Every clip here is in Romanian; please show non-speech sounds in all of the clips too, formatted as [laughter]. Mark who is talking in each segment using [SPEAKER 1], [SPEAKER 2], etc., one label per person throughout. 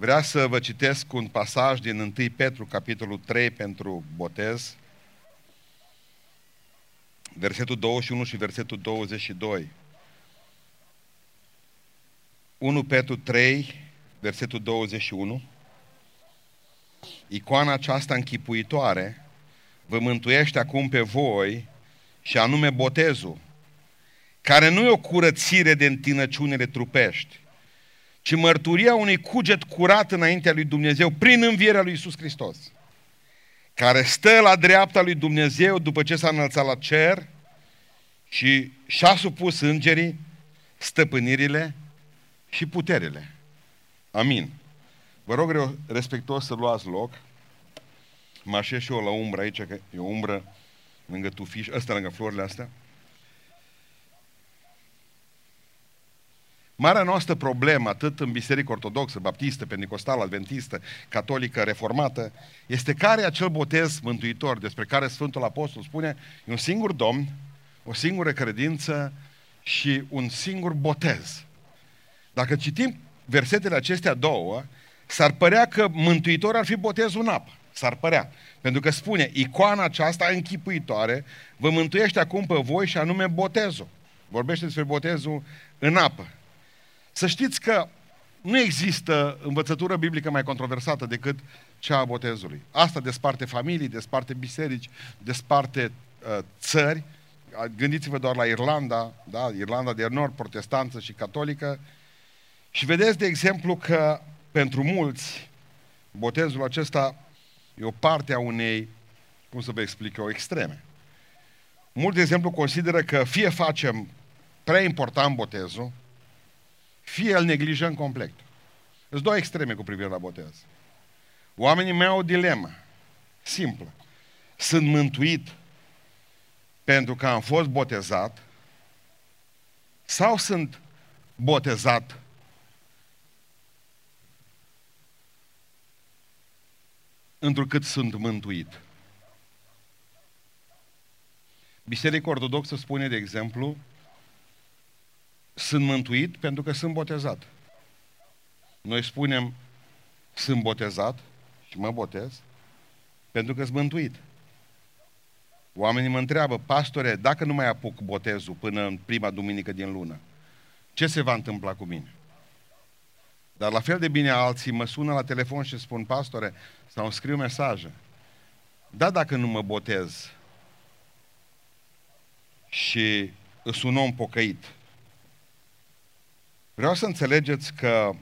[SPEAKER 1] vrea să vă citesc un pasaj din 1 Petru, capitolul 3, pentru botez. Versetul 21 și versetul 22. 1 Petru 3, versetul 21. Icoana aceasta închipuitoare vă mântuiește acum pe voi și anume botezul, care nu e o curățire de întinăciunile trupești, ci mărturia unui cuget curat înaintea lui Dumnezeu prin învierea lui Isus Hristos, care stă la dreapta lui Dumnezeu după ce s-a înălțat la cer și și-a supus îngerii, stăpânirile și puterile. Amin. Vă rog respectuos să luați loc. Mă așez și eu la umbră aici, că e o umbră lângă tufiș, ăsta lângă florile astea. Marea noastră problemă, atât în biserică ortodoxă, baptistă, pentecostală, adventistă, catolică, reformată, este care e acel botez mântuitor despre care Sfântul Apostol spune, e un singur Domn, o singură credință și un singur botez. Dacă citim versetele acestea două, s-ar părea că Mântuitor ar fi botezul în apă. S-ar părea. Pentru că spune, icoana aceasta închipuitoare vă mântuiește acum pe voi și anume botezul. Vorbește despre botezul în apă. Să știți că nu există învățătură biblică mai controversată decât cea a botezului. Asta desparte familii, desparte biserici, desparte uh, țări. Gândiți-vă doar la Irlanda, da? Irlanda de nord, protestanță și catolică. Și vedeți, de exemplu, că pentru mulți botezul acesta e o parte a unei, cum să vă explic eu, extreme. Mulți, de exemplu, consideră că fie facem prea important botezul, fie îl neglijăm complet. Sunt două extreme cu privire la botez. Oamenii mei au o dilemă simplă. Sunt mântuit pentru că am fost botezat sau sunt botezat întrucât sunt mântuit. Biserica Ortodoxă spune, de exemplu, sunt mântuit pentru că sunt botezat. Noi spunem, sunt botezat și mă botez pentru că sunt mântuit. Oamenii mă întreabă, pastore, dacă nu mai apuc botezul până în prima duminică din lună, ce se va întâmpla cu mine? Dar la fel de bine alții mă sună la telefon și spun, pastore, sau îmi scriu mesaje. Da, dacă nu mă botez și îs un om pocăit, vreau să înțelegeți că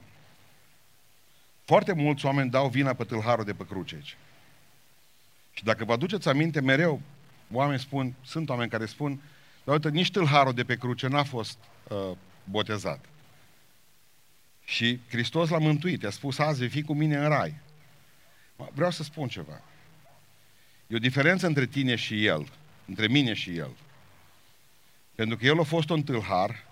[SPEAKER 1] foarte mulți oameni dau vina pe tâlharul de pe cruce aici. Și dacă vă aduceți aminte, mereu oameni spun, sunt oameni care spun, dar uite, nici tâlharul de pe cruce n-a fost uh, botezat. Și Hristos l-a mântuit, i-a spus, azi vei fi cu mine în rai. Vreau să spun ceva. E o diferență între tine și el, între mine și el. Pentru că el a fost un tâlhar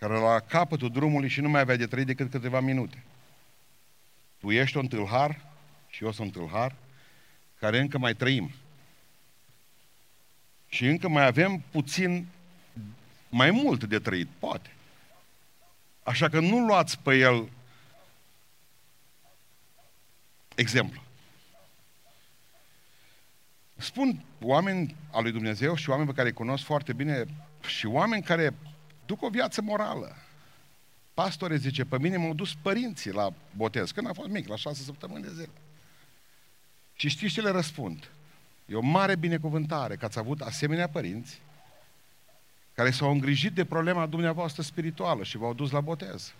[SPEAKER 1] care la capătul drumului și nu mai avea de trăit decât câteva minute. Tu ești un tâlhar și eu sunt un tâlhar care încă mai trăim. Și încă mai avem puțin mai mult de trăit, poate. Așa că nu luați pe el exemplu. Spun oameni al lui Dumnezeu și oameni pe care îi cunosc foarte bine și oameni care duc o viață morală. Pastore zice, pe mine m-au dus părinții la botez, când a fost mic, la șase săptămâni de zile. Și știți ce le răspund? E o mare binecuvântare că ați avut asemenea părinți care s-au îngrijit de problema dumneavoastră spirituală și v-au dus la botez.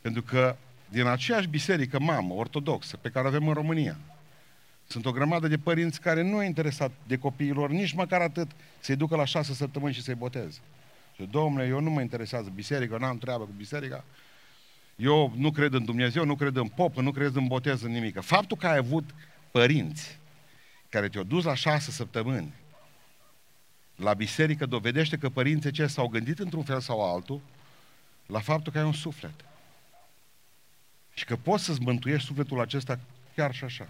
[SPEAKER 1] Pentru că din aceeași biserică mamă, ortodoxă, pe care avem în România, sunt o grămadă de părinți care nu e interesat de copiilor nici măcar atât să-i ducă la șase săptămâni și să-i boteze. Și, domnule, eu nu mă interesează biserica, n-am treabă cu biserica, eu nu cred în Dumnezeu, nu cred în pop, nu cred în botez, în nimic. Faptul că ai avut părinți care te-au dus la șase săptămâni la biserică dovedește că părinții ce s-au gândit într-un fel sau altul la faptul că ai un suflet. Și că poți să-ți mântuiești sufletul acesta chiar și așa.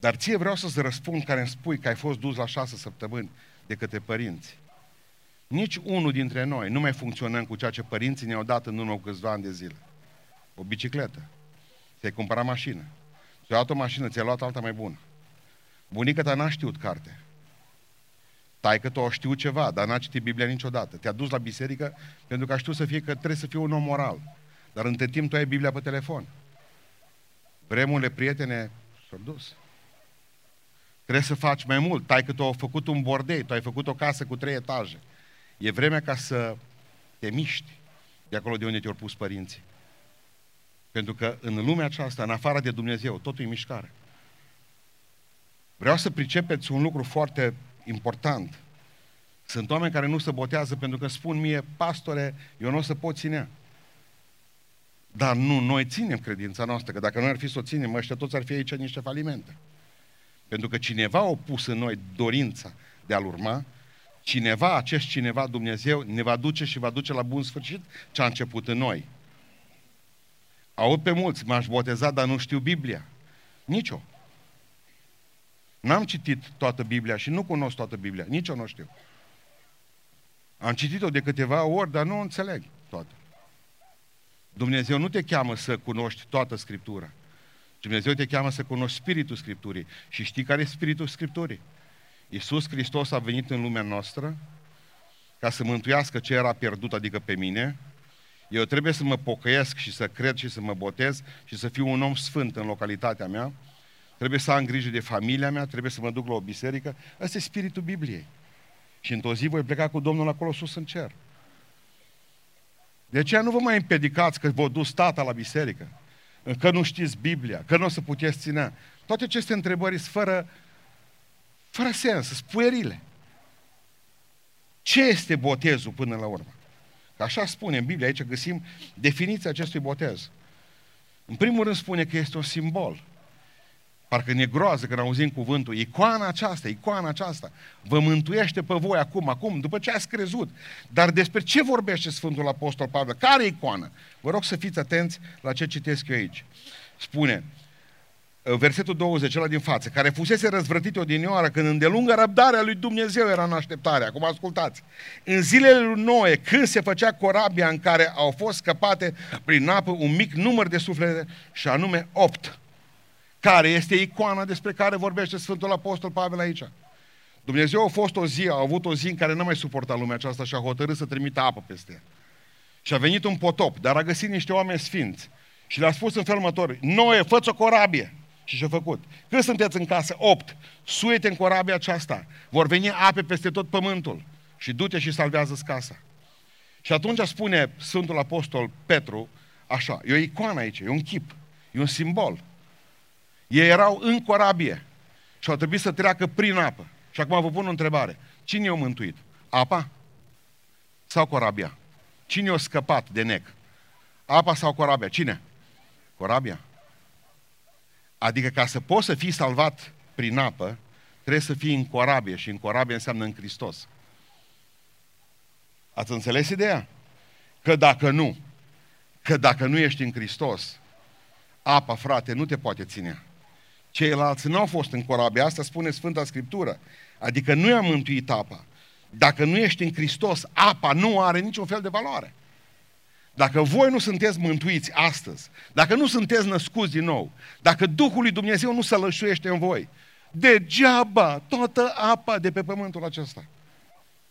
[SPEAKER 1] Dar ție vreau să-ți răspund care îmi spui că ai fost dus la șase săptămâni de către părinți. Nici unul dintre noi nu mai funcționăm cu ceea ce părinții ne-au dat în urmă cu câțiva ani de zile. o bicicletă, ți-ai cumpărat mașină, ți-ai luat o mașină, ți-ai luat alta mai bună. Bunica ta n-a știut carte. Tai că tu o știu ceva, dar n-a citit Biblia niciodată. Te-a dus la biserică pentru că a știut să fie că trebuie să fie un om moral. Dar între timp tu ai Biblia pe telefon. Vremurile prietene s-au dus. Trebuie să faci mai mult. Tai că tu ai făcut un bordei, tu ai făcut o casă cu trei etaje. E vremea ca să te miști de acolo de unde te-au pus părinții. Pentru că în lumea aceasta, în afară de Dumnezeu, totul e mișcare. Vreau să pricepeți un lucru foarte important. Sunt oameni care nu se botează pentru că spun mie, pastore, eu nu o să pot ține. Dar nu, noi ținem credința noastră, că dacă noi ar fi să o ținem, ăștia toți ar fi aici niște falimente. Pentru că cineva a pus în noi dorința de a-L urma, cineva, acest cineva, Dumnezeu, ne va duce și va duce la bun sfârșit ce a început în noi. Aud pe mulți, m-aș boteza, dar nu știu Biblia. Nicio. N-am citit toată Biblia și nu cunosc toată Biblia. Nici eu nu știu. Am citit-o de câteva ori, dar nu înțeleg toată. Dumnezeu nu te cheamă să cunoști toată Scriptura. Dumnezeu te cheamă să cunoști Spiritul Scripturii. Și știi care e Spiritul Scripturii? Iisus Hristos a venit în lumea noastră ca să mântuiască ce era pierdut, adică pe mine. Eu trebuie să mă pocăiesc și să cred și să mă botez și să fiu un om sfânt în localitatea mea. Trebuie să am grijă de familia mea, trebuie să mă duc la o biserică. Ăsta e spiritul Bibliei. Și într-o zi voi pleca cu Domnul acolo sus în cer. De aceea nu vă mai împedicați că vă dus tata la biserică, că nu știți Biblia, că nu o să puteți ține. Toate aceste întrebări sunt fără, fără sens, sunt puerile. Ce este botezul până la urmă? Că așa spune în Biblie, aici găsim definiția acestui botez. În primul rând spune că este un simbol. Parcă ne groază când auzim cuvântul. Icoana aceasta, icoana aceasta, vă mântuiește pe voi acum, acum, după ce ați crezut. Dar despre ce vorbește Sfântul Apostol Pavel? Care icoană? Vă rog să fiți atenți la ce citesc eu aici. Spune, versetul 20, ăla din față, care fusese răzvrătit odinioară când îndelungă răbdarea lui Dumnezeu era în așteptare. Acum ascultați. În zilele lui Noe, când se făcea corabia în care au fost scăpate prin apă un mic număr de suflete, și anume opt care este icoana despre care vorbește Sfântul Apostol Pavel aici. Dumnezeu a fost o zi, a avut o zi în care nu mai suporta lumea aceasta și a hotărât să trimită apă peste ea. Și a venit un potop, dar a găsit niște oameni sfinți și le-a spus în felul următor, Noe, fă o corabie. Și ce-a făcut? Când sunteți în casă? Opt. Suite în corabia aceasta. Vor veni ape peste tot pământul. Și du-te și salvează casa. Și atunci spune Sfântul Apostol Petru, așa, e o icoană aici, e un chip, e un simbol. Ei erau în corabie și au trebuit să treacă prin apă. Și acum vă pun o întrebare. Cine i-a mântuit? Apa sau corabia? Cine i-a scăpat de nec? Apa sau corabia? Cine? Corabia. Adică ca să poți să fii salvat prin apă, trebuie să fii în corabie și în corabie înseamnă în Hristos. Ați înțeles ideea? Că dacă nu, că dacă nu ești în Hristos, apa, frate, nu te poate ține. Ceilalți nu au fost în corabia asta, spune Sfânta Scriptură. Adică nu i-a mântuit apa. Dacă nu ești în Hristos, apa nu are niciun fel de valoare. Dacă voi nu sunteți mântuiți astăzi, dacă nu sunteți născuți din nou, dacă Duhul lui Dumnezeu nu se lășuiește în voi, degeaba toată apa de pe pământul acesta.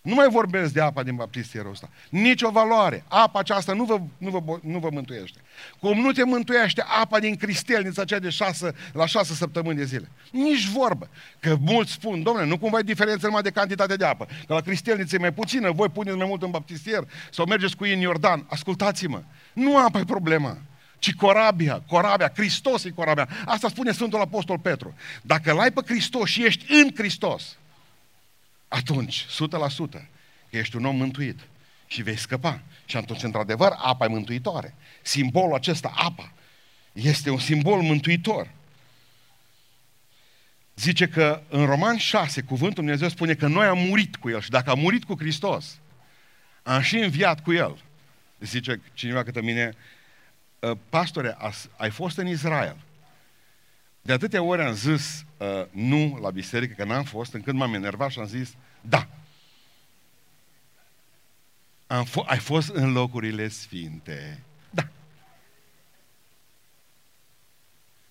[SPEAKER 1] Nu mai vorbesc de apa din baptistierul ăsta. Nici o valoare. Apa aceasta nu vă, nu, vă, nu vă mântuiește. Cum nu te mântuiește apa din cristelnița aceea de șase, la șase săptămâni de zile. Nici vorbă. Că mulți spun, domnule, nu cumva e diferență numai de cantitate de apă. Că la cristelniță e mai puțină, voi puneți mai mult în baptistier sau mergeți cu ei în Iordan. Ascultați-mă. Nu apa e problema ci corabia, corabia, Hristos e corabia. Asta spune Sfântul Apostol Petru. Dacă l-ai pe Hristos și ești în Hristos, atunci, 100%, ești un om mântuit și vei scăpa. Și atunci, într-adevăr, apa e mântuitoare. Simbolul acesta, apa, este un simbol mântuitor. Zice că în Roman 6, cuvântul Dumnezeu spune că noi am murit cu El și dacă am murit cu Hristos, am și înviat cu El. Zice cineva către mine, ă, pastore, ai fost în Israel. De atâtea ori am zis uh, nu la biserică, că n-am fost, încât m-am enervat și am zis da. Am f- ai fost în locurile sfinte. Da.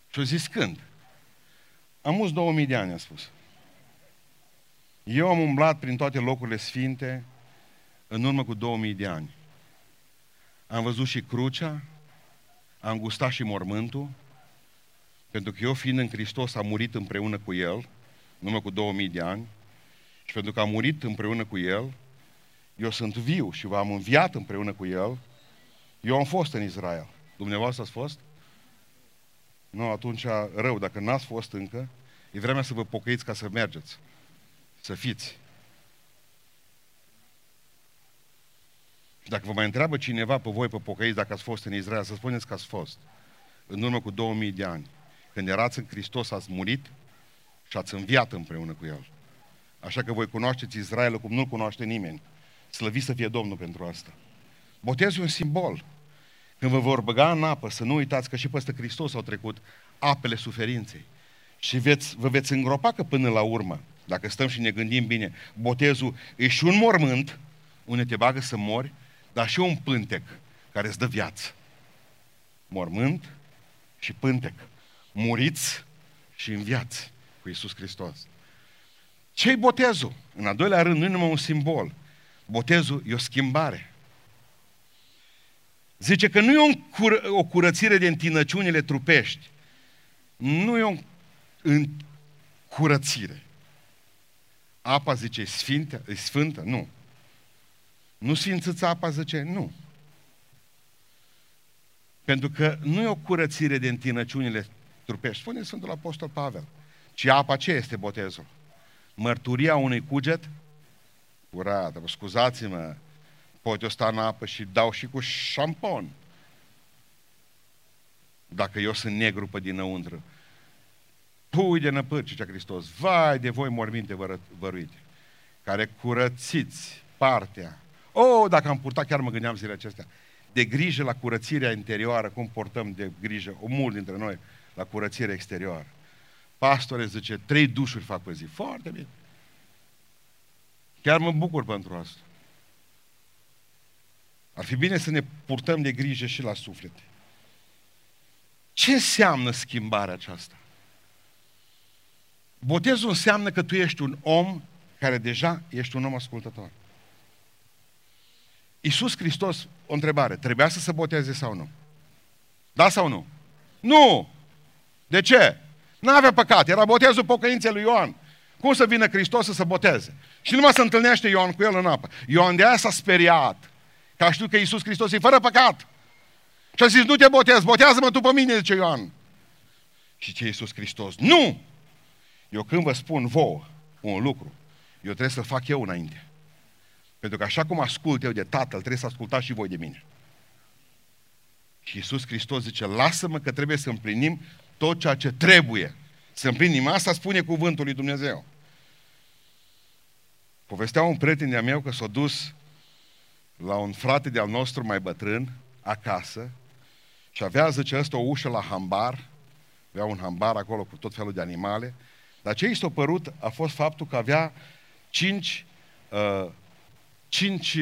[SPEAKER 1] Și a zis când? Am mus 2000 de ani, a spus. Eu am umblat prin toate locurile sfinte în urmă cu 2000 de ani. Am văzut și crucea, am gustat și mormântul, pentru că eu fiind în Hristos am murit împreună cu El, în urmă cu 2000 de ani, și pentru că am murit împreună cu El, eu sunt viu și v-am înviat împreună cu El, eu am fost în Israel. Dumneavoastră ați fost? Nu, atunci rău, dacă n-ați fost încă, e vremea să vă pocăiți ca să mergeți, să fiți. Și dacă vă mai întreabă cineva pe voi, pe pocăiți, dacă ați fost în Israel, să spuneți că ați fost. În urmă cu 2000 de ani. Când erați în Hristos, ați murit și ați înviat împreună cu El. Așa că voi cunoașteți Israelul cum nu-l cunoaște nimeni. Slăvit să fie Domnul pentru asta. Botezul e un simbol. Când vă vor băga în apă, să nu uitați că și peste Hristos au trecut apele suferinței. Și veți, vă veți îngropa că până la urmă, dacă stăm și ne gândim bine, botezul e și un mormânt, unde te bagă să mori, dar și un pântec care îți dă viață. Mormânt și pântec. Muriți și înviați cu Isus Hristos. Ce-i botezul? În al doilea rând, nu e numai un simbol. Botezul e o schimbare. Zice că nu e o, cur- o curățire de întinăciunile trupești. Nu e o în curățire. Apa, zice, e sfântă? E sfântă? Nu. Nu sfințăți apa, zice, nu. Pentru că nu e o curățire de întinăciunile trupești. Spune Sfântul Apostol Pavel. Ci apa ce este botezul? Mărturia unui cuget curată. Scuzați-mă, pot eu sta în apă și dau și cu șampon. Dacă eu sunt negru pe dinăuntru. Pui de năpâri, cea Hristos. Vai de voi morminte văruite, care curățiți partea. Oh, dacă am purtat, chiar mă gândeam zilele acestea, de grijă la curățirea interioară, cum portăm de grijă, o mult dintre noi, la curățirea exterioară. Pastore zice, trei dușuri fac pe zi. Foarte bine. Chiar mă bucur pentru asta. Ar fi bine să ne purtăm de grijă și la suflete. Ce înseamnă schimbarea aceasta? Botezul înseamnă că tu ești un om care deja ești un om ascultător. Iisus Hristos, o întrebare, trebuia să se boteze sau nu? Da sau nu? Nu! De ce? N-avea păcat, era botezul pocăinței lui Ioan. Cum să vină Hristos să se boteze? Și numai se întâlnește Ioan cu el în apă. Ioan de aia s-a speriat. Că a știut că Iisus Hristos e fără păcat. Și a zis, nu te botez, botează-mă tu pe mine, zice Ioan. Și ce Iisus Hristos? Nu! Eu când vă spun vouă un lucru, eu trebuie să fac eu înainte. Pentru că așa cum ascult eu de Tatăl, trebuie să ascultați și voi de mine. Și Iisus Hristos zice, lasă-mă că trebuie să împlinim tot ceea ce trebuie. Să împlinim. Asta spune cuvântul lui Dumnezeu. Povestea un prieten de-a meu că s-a dus la un frate de-al nostru mai bătrân, acasă, și avea, zice ăsta, o ușă la hambar, avea un hambar acolo cu tot felul de animale, dar ce i s-a părut a fost faptul că avea cinci, uh, cinci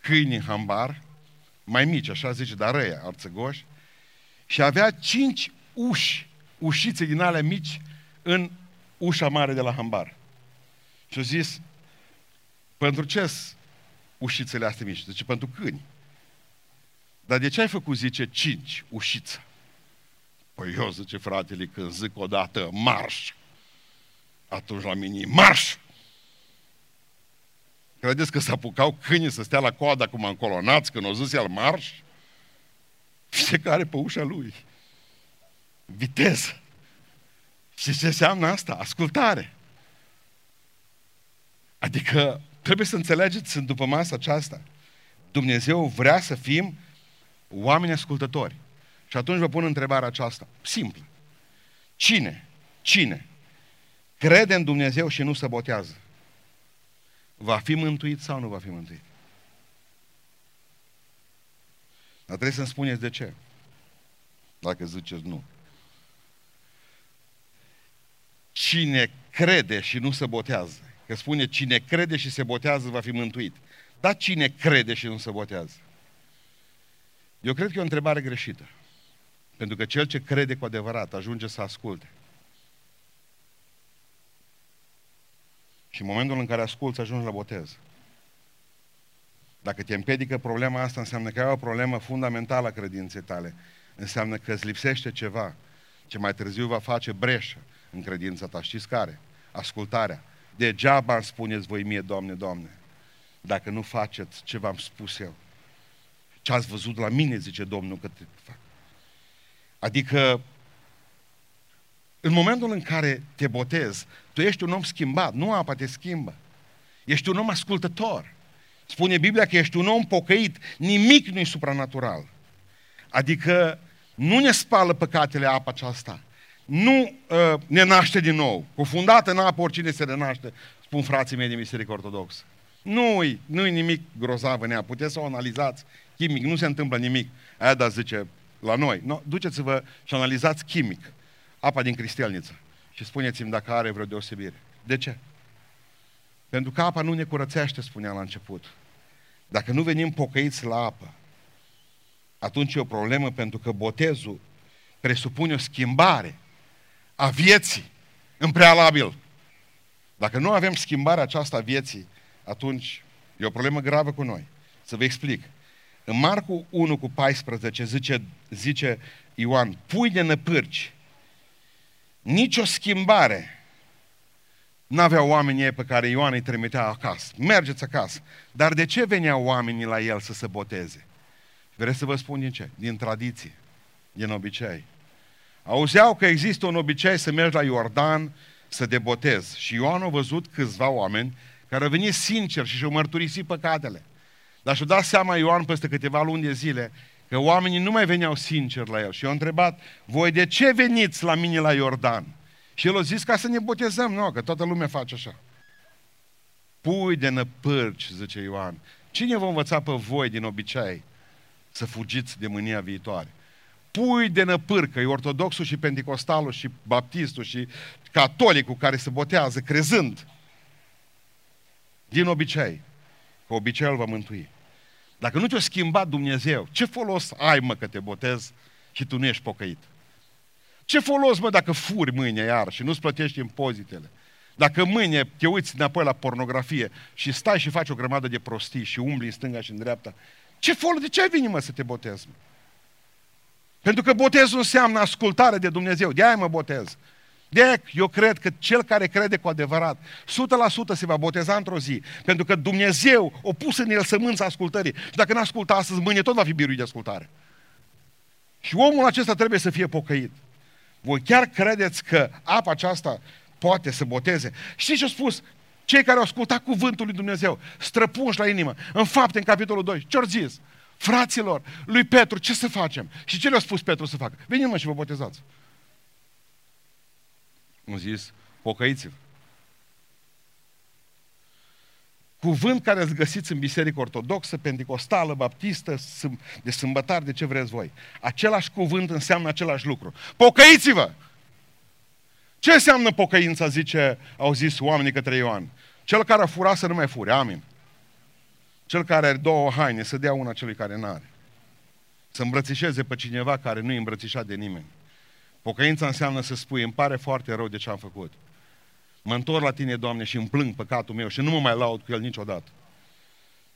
[SPEAKER 1] câini în hambar, mai mici, așa zice, dar răia, arțăgoși, și avea cinci uși, ușițe din alea mici, în ușa mare de la hambar. Și a zis, pentru ce ușițele astea mici? Zice, pentru câini. Dar de ce ai făcut, zice, cinci ușiță? Păi eu, zice fratele, când zic odată marș, atunci la mine marș! Credeți că s-a apucau câinii să stea la coada cum încolonați când o zis el marș? Fiecare pe ușa lui. Viteză. Și ce înseamnă asta? Ascultare. Adică trebuie să înțelegeți în după masa aceasta. Dumnezeu vrea să fim oameni ascultători. Și atunci vă pun întrebarea aceasta, simplă. Cine, cine crede în Dumnezeu și nu se botează, va fi mântuit sau nu va fi mântuit? Dar trebuie să-mi spuneți de ce. Dacă ziceți nu. Cine crede și nu se botează, că spune cine crede și se botează va fi mântuit. Dar cine crede și nu se botează? Eu cred că e o întrebare greșită. Pentru că cel ce crede cu adevărat ajunge să asculte. Și în momentul în care asculți, ajungi la botez. Dacă te împedică problema asta, înseamnă că ai o problemă fundamentală a credinței tale. Înseamnă că îți lipsește ceva ce mai târziu va face breșă în credința ta. Știți care? Ascultarea. Degeaba îmi spuneți voi mie, Doamne, Doamne, dacă nu faceți ce v-am spus eu. Ce ați văzut la mine, zice Domnul, că te fac. Adică, în momentul în care te botezi, tu ești un om schimbat, nu apa te schimbă. Ești un om ascultător. Spune Biblia că ești un om pocăit, nimic nu e supranatural. Adică nu ne spală păcatele apa aceasta, nu uh, ne naște din nou. Cufundată în apă oricine se renaște, spun frații mei din Biserică Ortodoxă. Nu-i, nu-i nimic grozav în ea, puteți să o analizați chimic, nu se întâmplă nimic. Aia da zice la noi. No, duceți-vă și analizați chimic apa din cristelniță și spuneți-mi dacă are vreo deosebire. De ce? Pentru că apa nu ne curățește, spunea la început. Dacă nu venim pocăiți la apă, atunci e o problemă pentru că botezul presupune o schimbare a vieții în prealabil. Dacă nu avem schimbarea aceasta a vieții, atunci e o problemă gravă cu noi. Să vă explic. În Marcu 1 cu 14 zice, zice Ioan, pui de năpârci, nicio schimbare N-aveau oamenii pe care Ioan îi trimitea acasă. Mergeți acasă. Dar de ce veneau oamenii la el să se boteze? Vreți să vă spun din ce? Din tradiție, din obicei. Auzeau că există un obicei să mergi la Iordan să te botezi. Și Ioan a văzut câțiva oameni care au venit sincer și și-au mărturisit păcatele. Dar și-a dat seama Ioan peste câteva luni de zile că oamenii nu mai veneau sincer la el. Și i-a întrebat, voi de ce veniți la mine la Iordan? Și el a zis ca să ne botezăm, nu, că toată lumea face așa. Pui de năpârci, zice Ioan. Cine vă învăța pe voi din obicei să fugiți de mânia viitoare? Pui de năpârcă, e ortodoxul și pentecostalul și baptistul și catolicul care se botează crezând. Din obicei. Că obiceiul va mântui. Dacă nu te-a schimbat Dumnezeu, ce folos ai, mă, că te botezi și tu nu ești pocăit? Ce folos, mă, dacă furi mâine iar și nu-ți plătești impozitele? Dacă mâine te uiți înapoi la pornografie și stai și faci o grămadă de prostii și umbli în stânga și în dreapta, ce folos, de ce ai venit, mă, să te botezi? Mă? Pentru că botezul înseamnă ascultare de Dumnezeu. De aia mă botez. De aia eu cred că cel care crede cu adevărat, 100% se va boteza într-o zi. Pentru că Dumnezeu a pus în el sămânța ascultării. Și dacă nu ascultă astăzi, mâine tot va fi biruit de ascultare. Și omul acesta trebuie să fie pocăit. Voi chiar credeți că apa aceasta poate să boteze? Știți ce au spus cei care au ascultat cuvântul lui Dumnezeu, străpunși la inimă, în fapte, în capitolul 2, ce au zis? Fraților, lui Petru, ce să facem? Și ce le-a spus Petru să facă? Veniți mă și vă botezați. Au zis, pocăiți-vă. Cuvânt care îl găsiți în biserică ortodoxă, pentecostală, baptistă, de sâmbătar, de ce vreți voi. Același cuvânt înseamnă același lucru. Pocăiți-vă! Ce înseamnă pocăința, zice, au zis oamenii către Ioan? Cel care a furat să nu mai fure, amin. Cel care are două haine, să dea una celui care n-are. Să îmbrățișeze pe cineva care nu e îmbrățișat de nimeni. Pocăința înseamnă să spui, îmi pare foarte rău de ce am făcut. Mă întorc la tine, Doamne, și îmi plâng păcatul meu și nu mă mai laud cu el niciodată.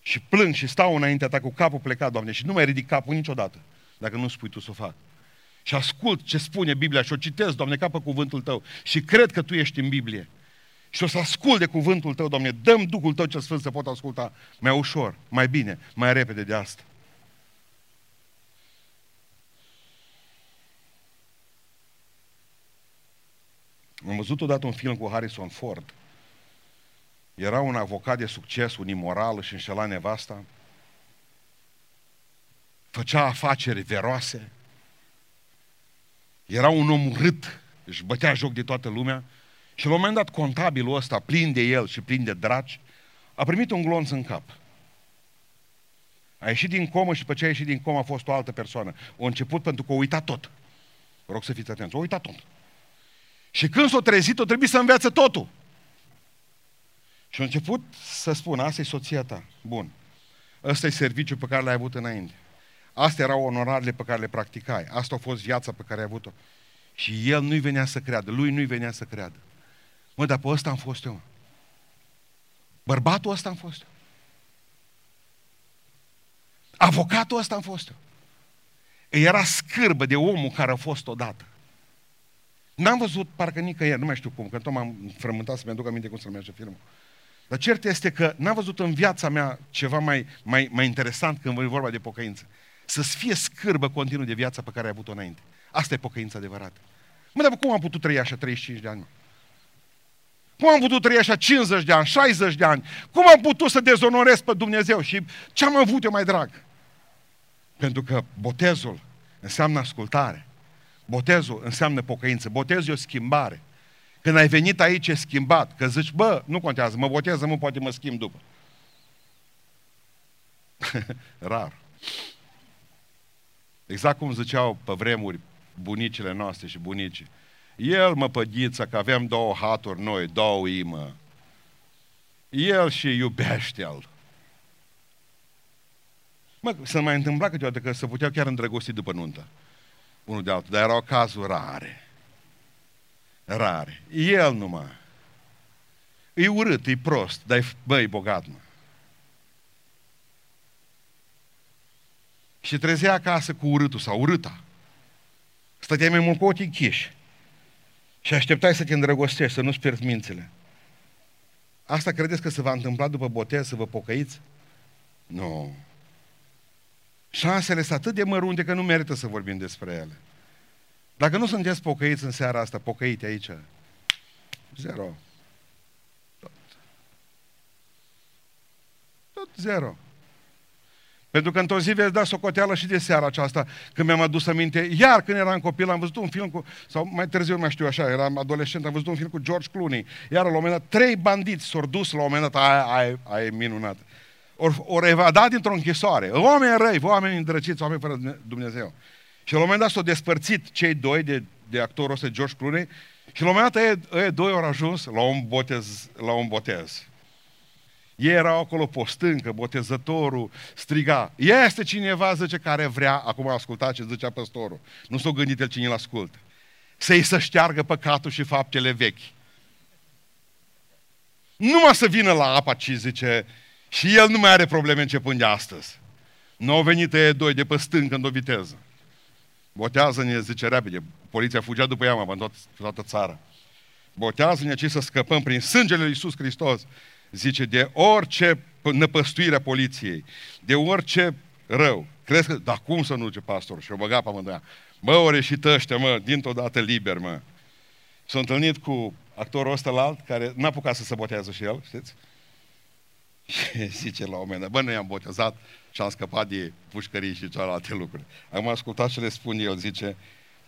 [SPEAKER 1] Și plâng și stau înaintea ta cu capul plecat, Doamne, și nu mai ridic capul niciodată, dacă nu spui tu să o fac. Și ascult ce spune Biblia și o citesc, Doamne, ca pe cuvântul Tău. Și cred că Tu ești în Biblie. Și o să ascult de cuvântul Tău, Doamne, dăm Duhul Tău cel Sfânt să pot asculta mai ușor, mai bine, mai repede de asta. Am văzut odată un film cu Harrison Ford. Era un avocat de succes, un imoral și înșela nevasta. Făcea afaceri veroase. Era un om urât, își bătea joc de toată lumea. Și la un moment dat contabilul ăsta, plin de el și plin de draci, a primit un glonț în cap. A ieșit din comă și pe ce a ieșit din comă a fost o altă persoană. O început pentru că o uitat tot. Vă rog să fiți atenți, o uitat tot. Și când s-o trezit, o trebuie să învețe totul. Și a început să spună, asta e soția ta. Bun. Ăsta e serviciul pe care l-ai avut înainte. Astea erau onorarele pe care le practicai. Asta a fost viața pe care ai avut-o. Și el nu-i venea să creadă, lui nu-i venea să creadă. Mă, dar pe ăsta am fost eu. Bărbatul ăsta am fost eu. Avocatul ăsta am fost eu. Era scârbă de omul care a fost odată. N-am văzut parcă nicăieri, nu mai știu cum, că tot m-am frământat să-mi aduc aminte cum se numește filmul. Dar cert este că n-am văzut în viața mea ceva mai, mai, mai interesant când e vorba de pocăință. Să-ți fie scârbă continuu de viața pe care ai avut-o înainte. Asta e pocăința adevărată. Mă, dar cum am putut trăi așa 35 de ani? Cum am putut trăi așa 50 de ani, 60 de ani? Cum am putut să dezonorez pe Dumnezeu? Și ce am avut eu mai drag? Pentru că botezul înseamnă ascultare. Botezul înseamnă pocăință. Botezul e o schimbare. Când ai venit aici, e schimbat. Că zici, bă, nu contează, mă boteză, mă poate mă schimb după. [laughs] Rar. Exact cum ziceau pe vremuri bunicile noastre și bunicii. El mă păghiță că avem două haturi noi, două imă. El și iubește-l. Mă, să mai întâmpla câteodată că se puteau chiar îndrăgosti după nuntă. Unul de altul, dar erau cazuri rare. Rare. El numai. E urât, e prost, dar e, bă, e bogat, mă. Și trezea acasă cu urâtul sau urâta. Stăteai mai mult cu ochii închiși. Și așteptai să te îndrăgostești, să nu-ți pierzi mințile. Asta credeți că se va întâmpla după botez, să vă pocăiți? Nu. Șansele sunt atât de mărunte că nu merită să vorbim despre ele. Dacă nu sunteți pocăiți în seara asta, pocăiți aici, zero. Tot. Tot zero. Pentru că într-o zi veți da socoteală și de seara aceasta, când mi-am adus aminte, iar când eram copil am văzut un film cu, sau mai târziu nu mai știu așa, eram adolescent, am văzut un film cu George Clooney, iar la un moment dat, trei bandiți s-au dus la un moment dat, aia, aia, aia e minunat. Ori, ori evadat dintr-o închisoare. Oameni răi, oameni îndrăciți, oameni fără Dumnezeu. Și la un moment dat s-au despărțit cei doi de, de actorul ăsta, George Clooney, și la un moment dat ei, ei doi au ajuns la un botez. La un botez. Ei erau acolo pe o stâncă, botezătorul striga, este cineva, zice, care vrea, acum ascultați ce zicea păstorul, nu s-o gândit el cine îl ascultă, să-i să șteargă păcatul și faptele vechi. Numai să vină la apa, ci zice, și el nu mai are probleme începând de astăzi. Nu au venit ei doi de pe stâncă în o viteză. Botează-ne, zice repede. Poliția fugea după ea, mă, în toată, toată țara. Botează-ne ce să scăpăm prin sângele lui Iisus Hristos. Zice, de orice năpăstuire a poliției, de orice rău. Crezi că, dar cum să nu, ce pastor? Și o băga pe amândoi. Bă, ori și ăștia, mă, dintr-o dată liber, mă. S-a întâlnit cu actorul ăsta la alt, care n-a apucat să se botează și el, știți? [laughs] Și zice la un moment dat, bă, noi am botezat și am scăpat de pușcării și celelalte lucruri. Am ascultat ce le spun el, zice,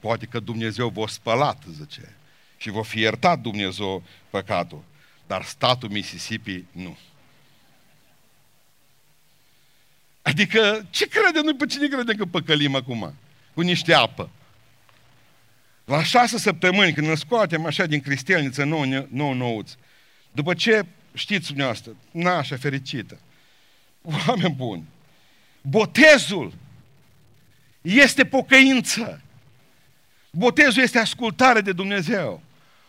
[SPEAKER 1] poate că Dumnezeu v-a spălat, zice, și v-a fi iertat Dumnezeu păcatul, dar statul Mississippi nu. Adică, ce crede noi, pe cine crede că păcălim acum? Cu niște apă. La șase săptămâni, când ne scoatem așa din cristelniță nou, nou nouți, după ce știți dumneavoastră, nașa fericită, oameni buni, botezul este pocăință. Botezul este ascultare de Dumnezeu.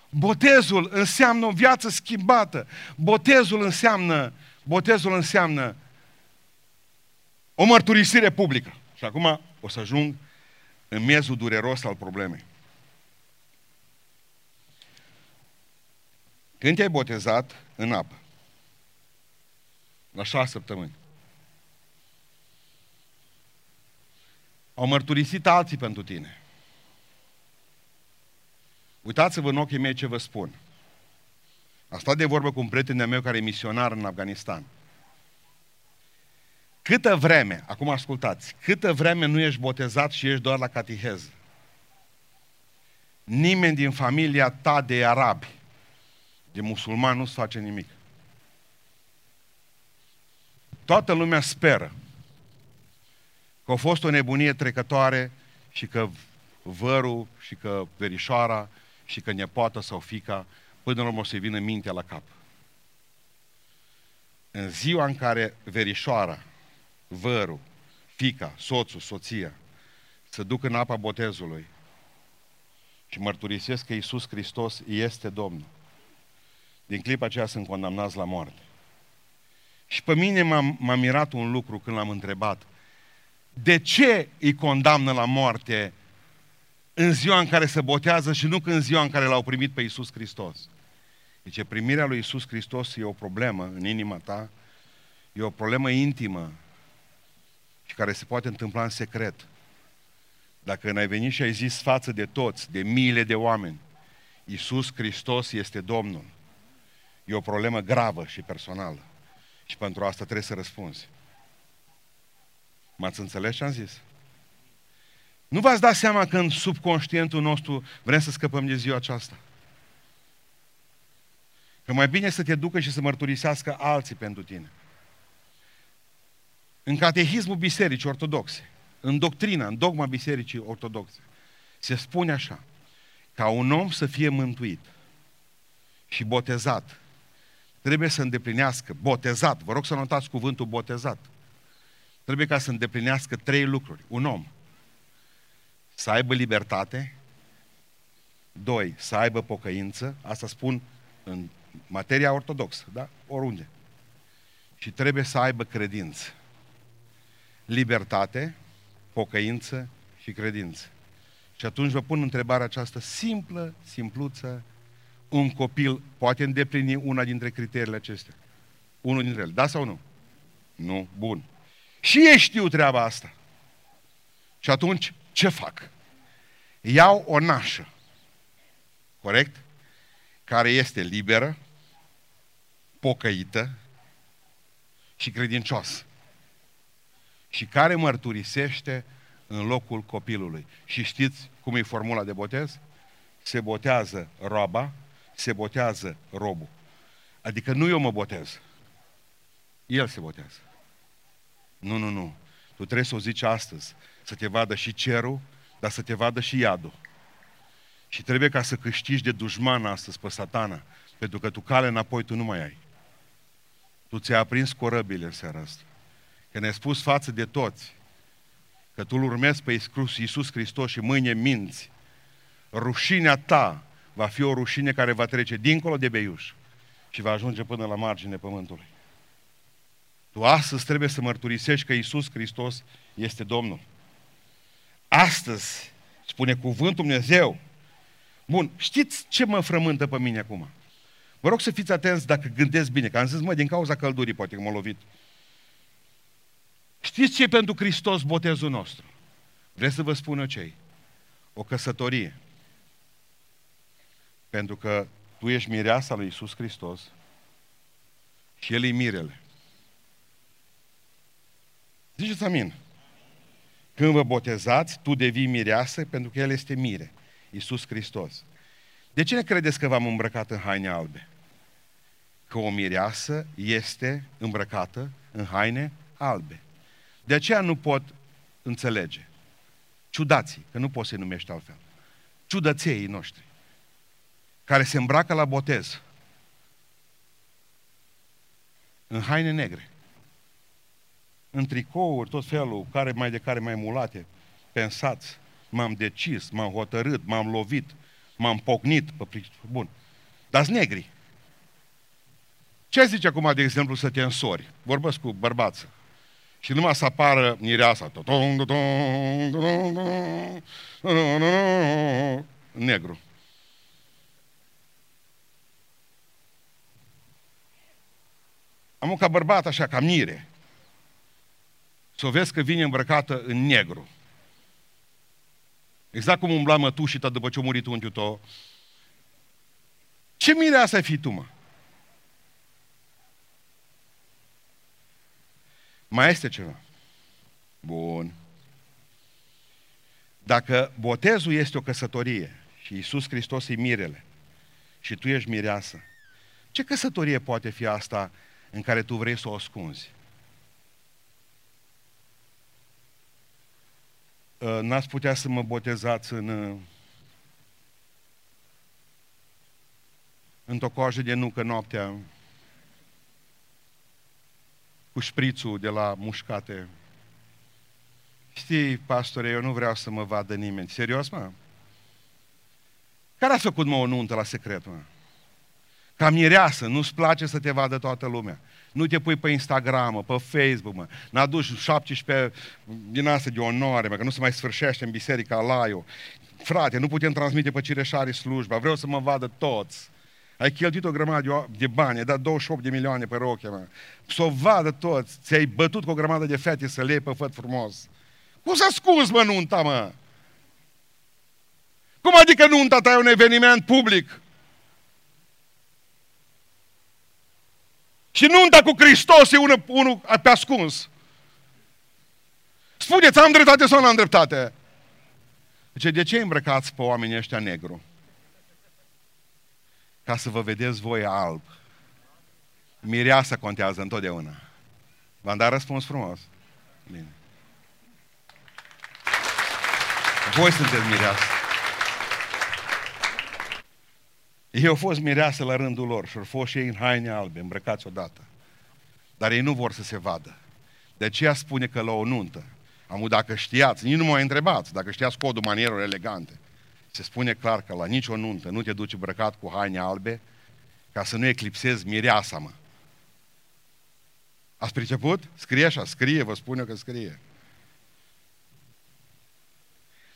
[SPEAKER 1] Botezul înseamnă o viață schimbată. Botezul înseamnă, botezul înseamnă o mărturisire publică. Și acum o să ajung în miezul dureros al problemei. Când te-ai botezat în apă, la șase săptămâni, au mărturisit alții pentru tine. Uitați-vă în ochii mei ce vă spun. A stat de vorbă cu un prieten meu care e misionar în Afganistan. Câtă vreme, acum ascultați, câtă vreme nu ești botezat și ești doar la catiheză, nimeni din familia ta de arabi, de musulman, nu-ți face nimic. Toată lumea speră că a fost o nebunie trecătoare și că vărul și că verișoara și că nepoată sau fica până la urmă o să vină mintea la cap. În ziua în care verișoara, vărul, fica, soțul, soția, să duc în apa botezului și mărturisesc că Iisus Hristos este Domnul, din clipa aceea sunt condamnați la moarte. Și pe mine m-a, m-a mirat un lucru când l-am întrebat. De ce îi condamnă la moarte în ziua în care se botează și nu în ziua în care l-au primit pe Iisus Hristos? Deci primirea lui Iisus Hristos e o problemă în inima ta, e o problemă intimă și care se poate întâmpla în secret. Dacă n-ai venit și ai zis față de toți, de miile de oameni, Iisus Hristos este Domnul, e o problemă gravă și personală. Și pentru asta trebuie să răspunzi. M-ați înțeles ce am zis? Nu v-ați dat seama că în subconștientul nostru vrem să scăpăm de ziua aceasta? Că mai bine să te ducă și să mărturisească alții pentru tine. În catehismul bisericii ortodoxe, în doctrina, în dogma bisericii ortodoxe, se spune așa, ca un om să fie mântuit și botezat, trebuie să îndeplinească, botezat, vă rog să notați cuvântul botezat, trebuie ca să îndeplinească trei lucruri. Un om, să aibă libertate, doi, să aibă pocăință, asta spun în materia ortodoxă, da? Oriunde. Și trebuie să aibă credință. Libertate, pocăință și credință. Și atunci vă pun întrebarea aceasta simplă, simpluță, un copil poate îndeplini una dintre criteriile acestea? Unul dintre ele. Da sau nu? Nu. Bun. Și ei știu treaba asta. Și atunci, ce fac? Iau o nașă. Corect? Care este liberă, pocăită și credincioasă. Și care mărturisește în locul copilului. Și știți cum e formula de botez? Se botează roaba, se botează robul. Adică nu eu mă botez. El se botează. Nu, nu, nu. Tu trebuie să o zici astăzi. Să te vadă și cerul, dar să te vadă și iadul. Și trebuie ca să câștigi de dușman astăzi pe satana. Pentru că tu cale înapoi tu nu mai ai. Tu ți-ai aprins corăbile în seara asta. Că ne-ai spus față de toți că tu îl urmezi pe Iisus Hristos și mâine minți. Rușinea ta va fi o rușine care va trece dincolo de beiuș și va ajunge până la margine pământului. Tu astăzi trebuie să mărturisești că Iisus Hristos este Domnul. Astăzi, spune cuvântul Dumnezeu, Bun, știți ce mă frământă pe mine acum? Vă rog să fiți atenți dacă gândesc bine, că am zis, mă, din cauza căldurii poate că m-a lovit. Știți ce e pentru Hristos botezul nostru? Vreți să vă spun eu ce O căsătorie. Pentru că tu ești mireasa lui Isus Hristos și El e mirele. Ziceți amin. Când vă botezați, tu devii mireasă pentru că El este mire. Isus Hristos. De ce ne credeți că v-am îmbrăcat în haine albe? Că o mireasă este îmbrăcată în haine albe. De aceea nu pot înțelege. Ciudații, că nu poți să-i numești altfel. Ciudăței noștri, care se îmbracă la botez în haine negre, în tricouri, tot felul, care mai de care mai mulate, pensați, m-am decis, m-am hotărât, m-am lovit, m-am pocnit. Bun. Dar negri. Ce zice acum, de exemplu, să te însori? Vorbesc cu bărbață. Și numai să apară mireasa. Negru. Am ca bărbat așa, ca mire. Să o vezi că vine îmbrăcată în negru. Exact cum umbla mătușita după ce a murit unchiul tău. Ce mire asta ai fi tu, mă? Mai este ceva. Bun. Dacă botezul este o căsătorie și Iisus Hristos e mirele și tu ești mireasă, ce căsătorie poate fi asta în care tu vrei să o ascunzi? N-ați putea să mă botezați în, uh, într-o coajă de nucă noaptea cu șprițul de la mușcate. Știi, pastore, eu nu vreau să mă vadă nimeni. Serios, mă? Care a făcut, mă, o nuntă la secret, mă? Ca mireasă, nu-ți place să te vadă toată lumea. Nu te pui pe Instagram, pe Facebook, mă. N-aduci 17 din astea de onoare, mă, că nu se mai sfârșește în biserica Laiu. Frate, nu putem transmite pe cireșarii slujba, vreau să mă vadă toți. Ai cheltuit o grămadă de bani, ai dat 28 de milioane pe roche, mă. Să o vadă toți. Ți-ai bătut cu o grămadă de fete să le pe făt frumos. Cum să ascunzi, mă, nunta, mă? Cum adică nunta ta e un eveniment public? Și nunta cu Hristos e unul, unul pe ascuns. Spuneți, am dreptate sau nu am dreptate? Zice, de ce îmbrăcați pe oamenii ăștia negru? Ca să vă vedeți voi alb. Mireasa contează întotdeauna. V-am dat răspuns frumos? Bine. Voi sunteți mireasă. Ei au fost mireasă la rândul lor și au fost și ei în haine albe, îmbrăcați odată. Dar ei nu vor să se vadă. De aceea spune că la o nuntă, am dacă știați, nici nu mă întrebați, dacă știați codul manierelor elegante, se spune clar că la nicio nuntă nu te duci îmbrăcat cu haine albe ca să nu eclipsezi mireasa, mă. Ați priceput? Scrie așa, scrie, vă spun eu că scrie.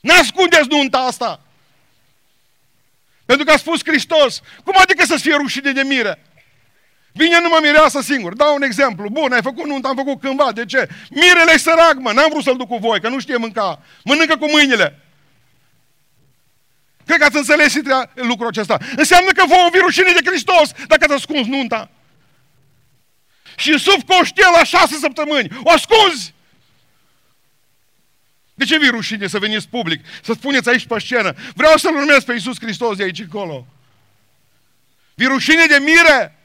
[SPEAKER 1] N-ascundeți nunta asta! Pentru că a spus Hristos, cum adică să-ți fie rușine de mire? Vine numai mireasă singur. Dau un exemplu. Bun, ai făcut nuntă, am făcut cândva. De ce? Mirele e sărac, mă. N-am vrut să-l duc cu voi, că nu știe mânca. Mănâncă cu mâinile. Cred că ați înțeles și lucrul acesta. Înseamnă că vă o rușine de Hristos dacă ați ascuns nunta. Și sub coștie la șase săptămâni. O ascunzi! De ce vi rușine să veniți public, să spuneți aici pe scenă, vreau să-L urmez pe Iisus Hristos de aici încolo? Vi rușine de mire?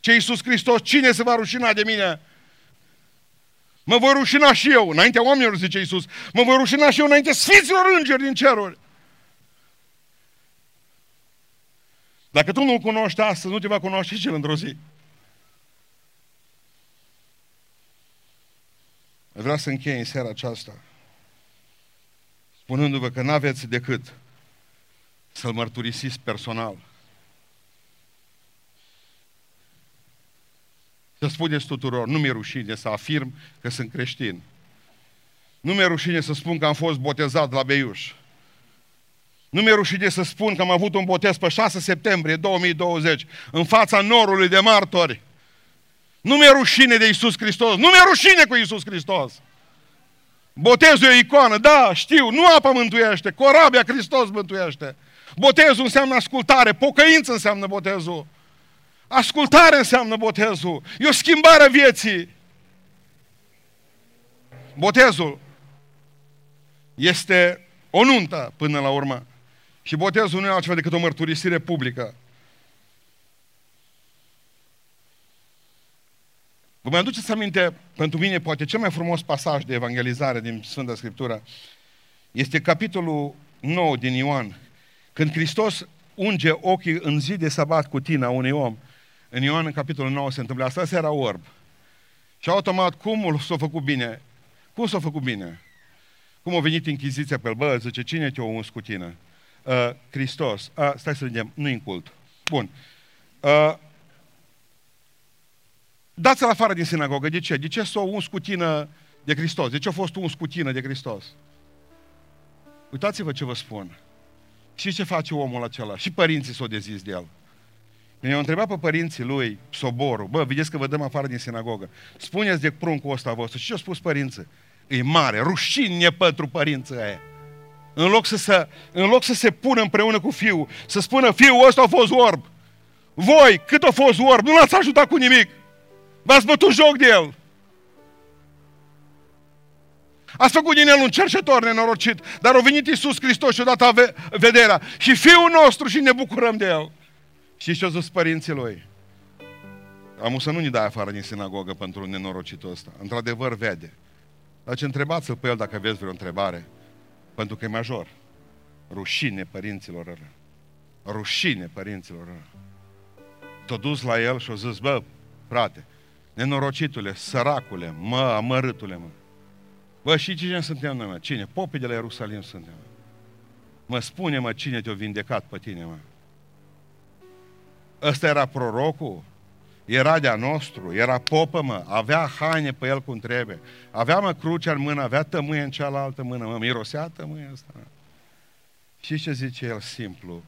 [SPEAKER 1] Ce Iisus Hristos, cine se va rușina de mine? Mă voi rușina și eu, înaintea oamenilor, zice Iisus, mă voi rușina și eu înaintea Sfinților Îngeri din ceruri. Dacă tu nu-L cunoști astăzi, nu te va cunoaște și cel într-o zi. Vreau să închei în seara aceasta spunându-vă că n-aveți decât să-L mărturisiți personal. Să spuneți tuturor, nu mi-e rușine să afirm că sunt creștin. Nu mi-e rușine să spun că am fost botezat la Beiuș. Nu mi-e rușine să spun că am avut un botez pe 6 septembrie 2020 în fața norului de martori. Nu mi-e rușine de Isus Hristos. Nu mi-e rușine cu Isus Hristos. Botezul e o icoană, da, știu, nu apa mântuiește, corabia Hristos mântuiește. Botezul înseamnă ascultare, pocăință înseamnă botezul. Ascultare înseamnă botezul. E o schimbare a vieții. Botezul este o nuntă până la urmă. Și botezul nu e altceva decât o mărturisire publică. Vă mai aduceți aminte, pentru mine, poate cel mai frumos pasaj de evangelizare din Sfânta Scriptură este capitolul 9 din Ioan, când Hristos unge ochii în zi de sabat cu tine a unui om. În Ioan, în capitolul 9, se întâmplă asta, era orb. Și automat, cum s-a făcut bine? Cum s-a făcut bine? Cum a venit Inchiziția pe el? Bă, zice, cine te-a uns cu tine? Uh, Hristos. Uh, stai să vedem, nu în cult. Bun. Uh, Dați-l afară din sinagogă. De ce? De ce s-a uns cu tine de Hristos? De ce a fost uns cu tine de Hristos? Uitați-vă ce vă spun. Și ce face omul acela? Și părinții s-au dezis de el. Când i-au întrebat pe părinții lui, soborul, bă, vedeți că vă dăm afară din sinagogă. Spuneți de pruncul ăsta vostru. Și ce au spus părinții? E mare, rușine pentru părinții aia. În loc, să se, în loc să se pună împreună cu fiul, să spună, fiul ăsta a fost orb. Voi, cât a fost orb, nu l-ați ajutat cu nimic. V-ați bătut joc de el. Ați făcut din el un cercetor nenorocit, dar a venit Iisus Hristos și a dat vederea. Și Fiul nostru și ne bucurăm de el. Și ce au zis părinții lui? Am să nu ne dai afară din sinagogă pentru nenorocitul ăsta. Într-adevăr vede. Dar ce întrebați-l pe el dacă aveți vreo întrebare. Pentru că e major. Rușine părinților rău. Rușine părinților rău. t dus la el și a zis, bă, frate, nenorocitule, săracule, mă, amărâtule, mă. Bă, și cine suntem noi, mă? Cine? Popii de la Ierusalim suntem. Mă spune, mă, cine te-a vindecat pe tine, mă? Ăsta era prorocul? Era de-a nostru, era popă, mă, avea haine pe el cum trebuie, avea, mă, crucea în mână, avea tămâie în cealaltă mână, mă, mirosea tămâie asta. Și ce zice el simplu?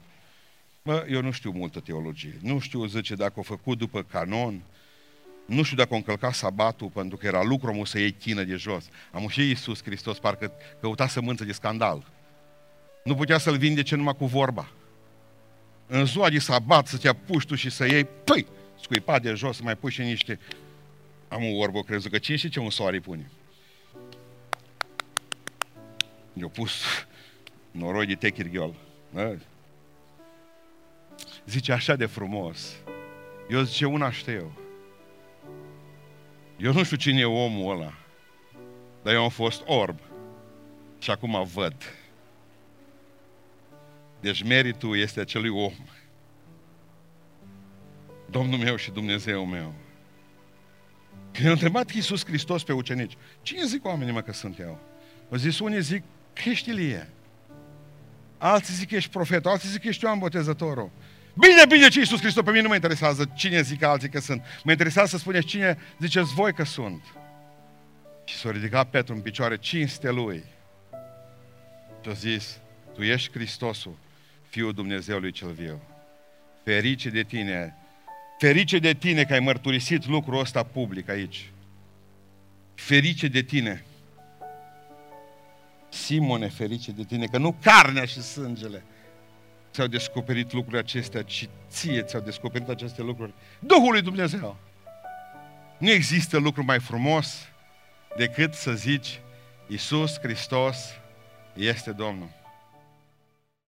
[SPEAKER 1] Mă, eu nu știu multă teologie, nu știu, zice, dacă o făcut după canon, nu știu dacă o încălca sabatul pentru că era lucru să iei chină de jos. Am și Iisus Hristos parcă căuta sămânță de scandal. Nu putea să-l vindece numai cu vorba. În ziua de sabat să te apuci tu și să iei, păi, scuipa de jos, să mai pui și niște... Am un orbă, crezut că cine și ce un soare pune. i a pus noroi de techirghiol. Da? Zice așa de frumos. Eu zice, una știu. Eu nu știu cine e omul ăla, dar eu am fost orb și acum văd. Deci meritul este acelui om. Domnul meu și Dumnezeu meu. Când a întrebat Iisus Hristos pe ucenici, cine zic oamenii mă că sunt eu? Au zis, unii zic că ești Ilie. Alții zic că ești profet, alții zic că ești Ioan Botezătorul. Bine, bine ce Iisus Hristos, pe mine nu mă interesează cine zic alții că sunt. Mă interesează să spuneți cine ziceți voi că sunt. Și s-a ridicat Petru în picioare, cinste lui. Și a zis, tu ești Hristosul, Fiul Dumnezeului cel viu. Ferice de tine, ferice de tine că ai mărturisit lucrul ăsta public aici. Ferice de tine. Simone, ferice de tine, că nu carnea și sângele ți-au descoperit lucrurile acestea, ci ție ți-au descoperit aceste lucruri. Duhul lui Dumnezeu. Nu există lucru mai frumos decât să zici Iisus Hristos este Domnul.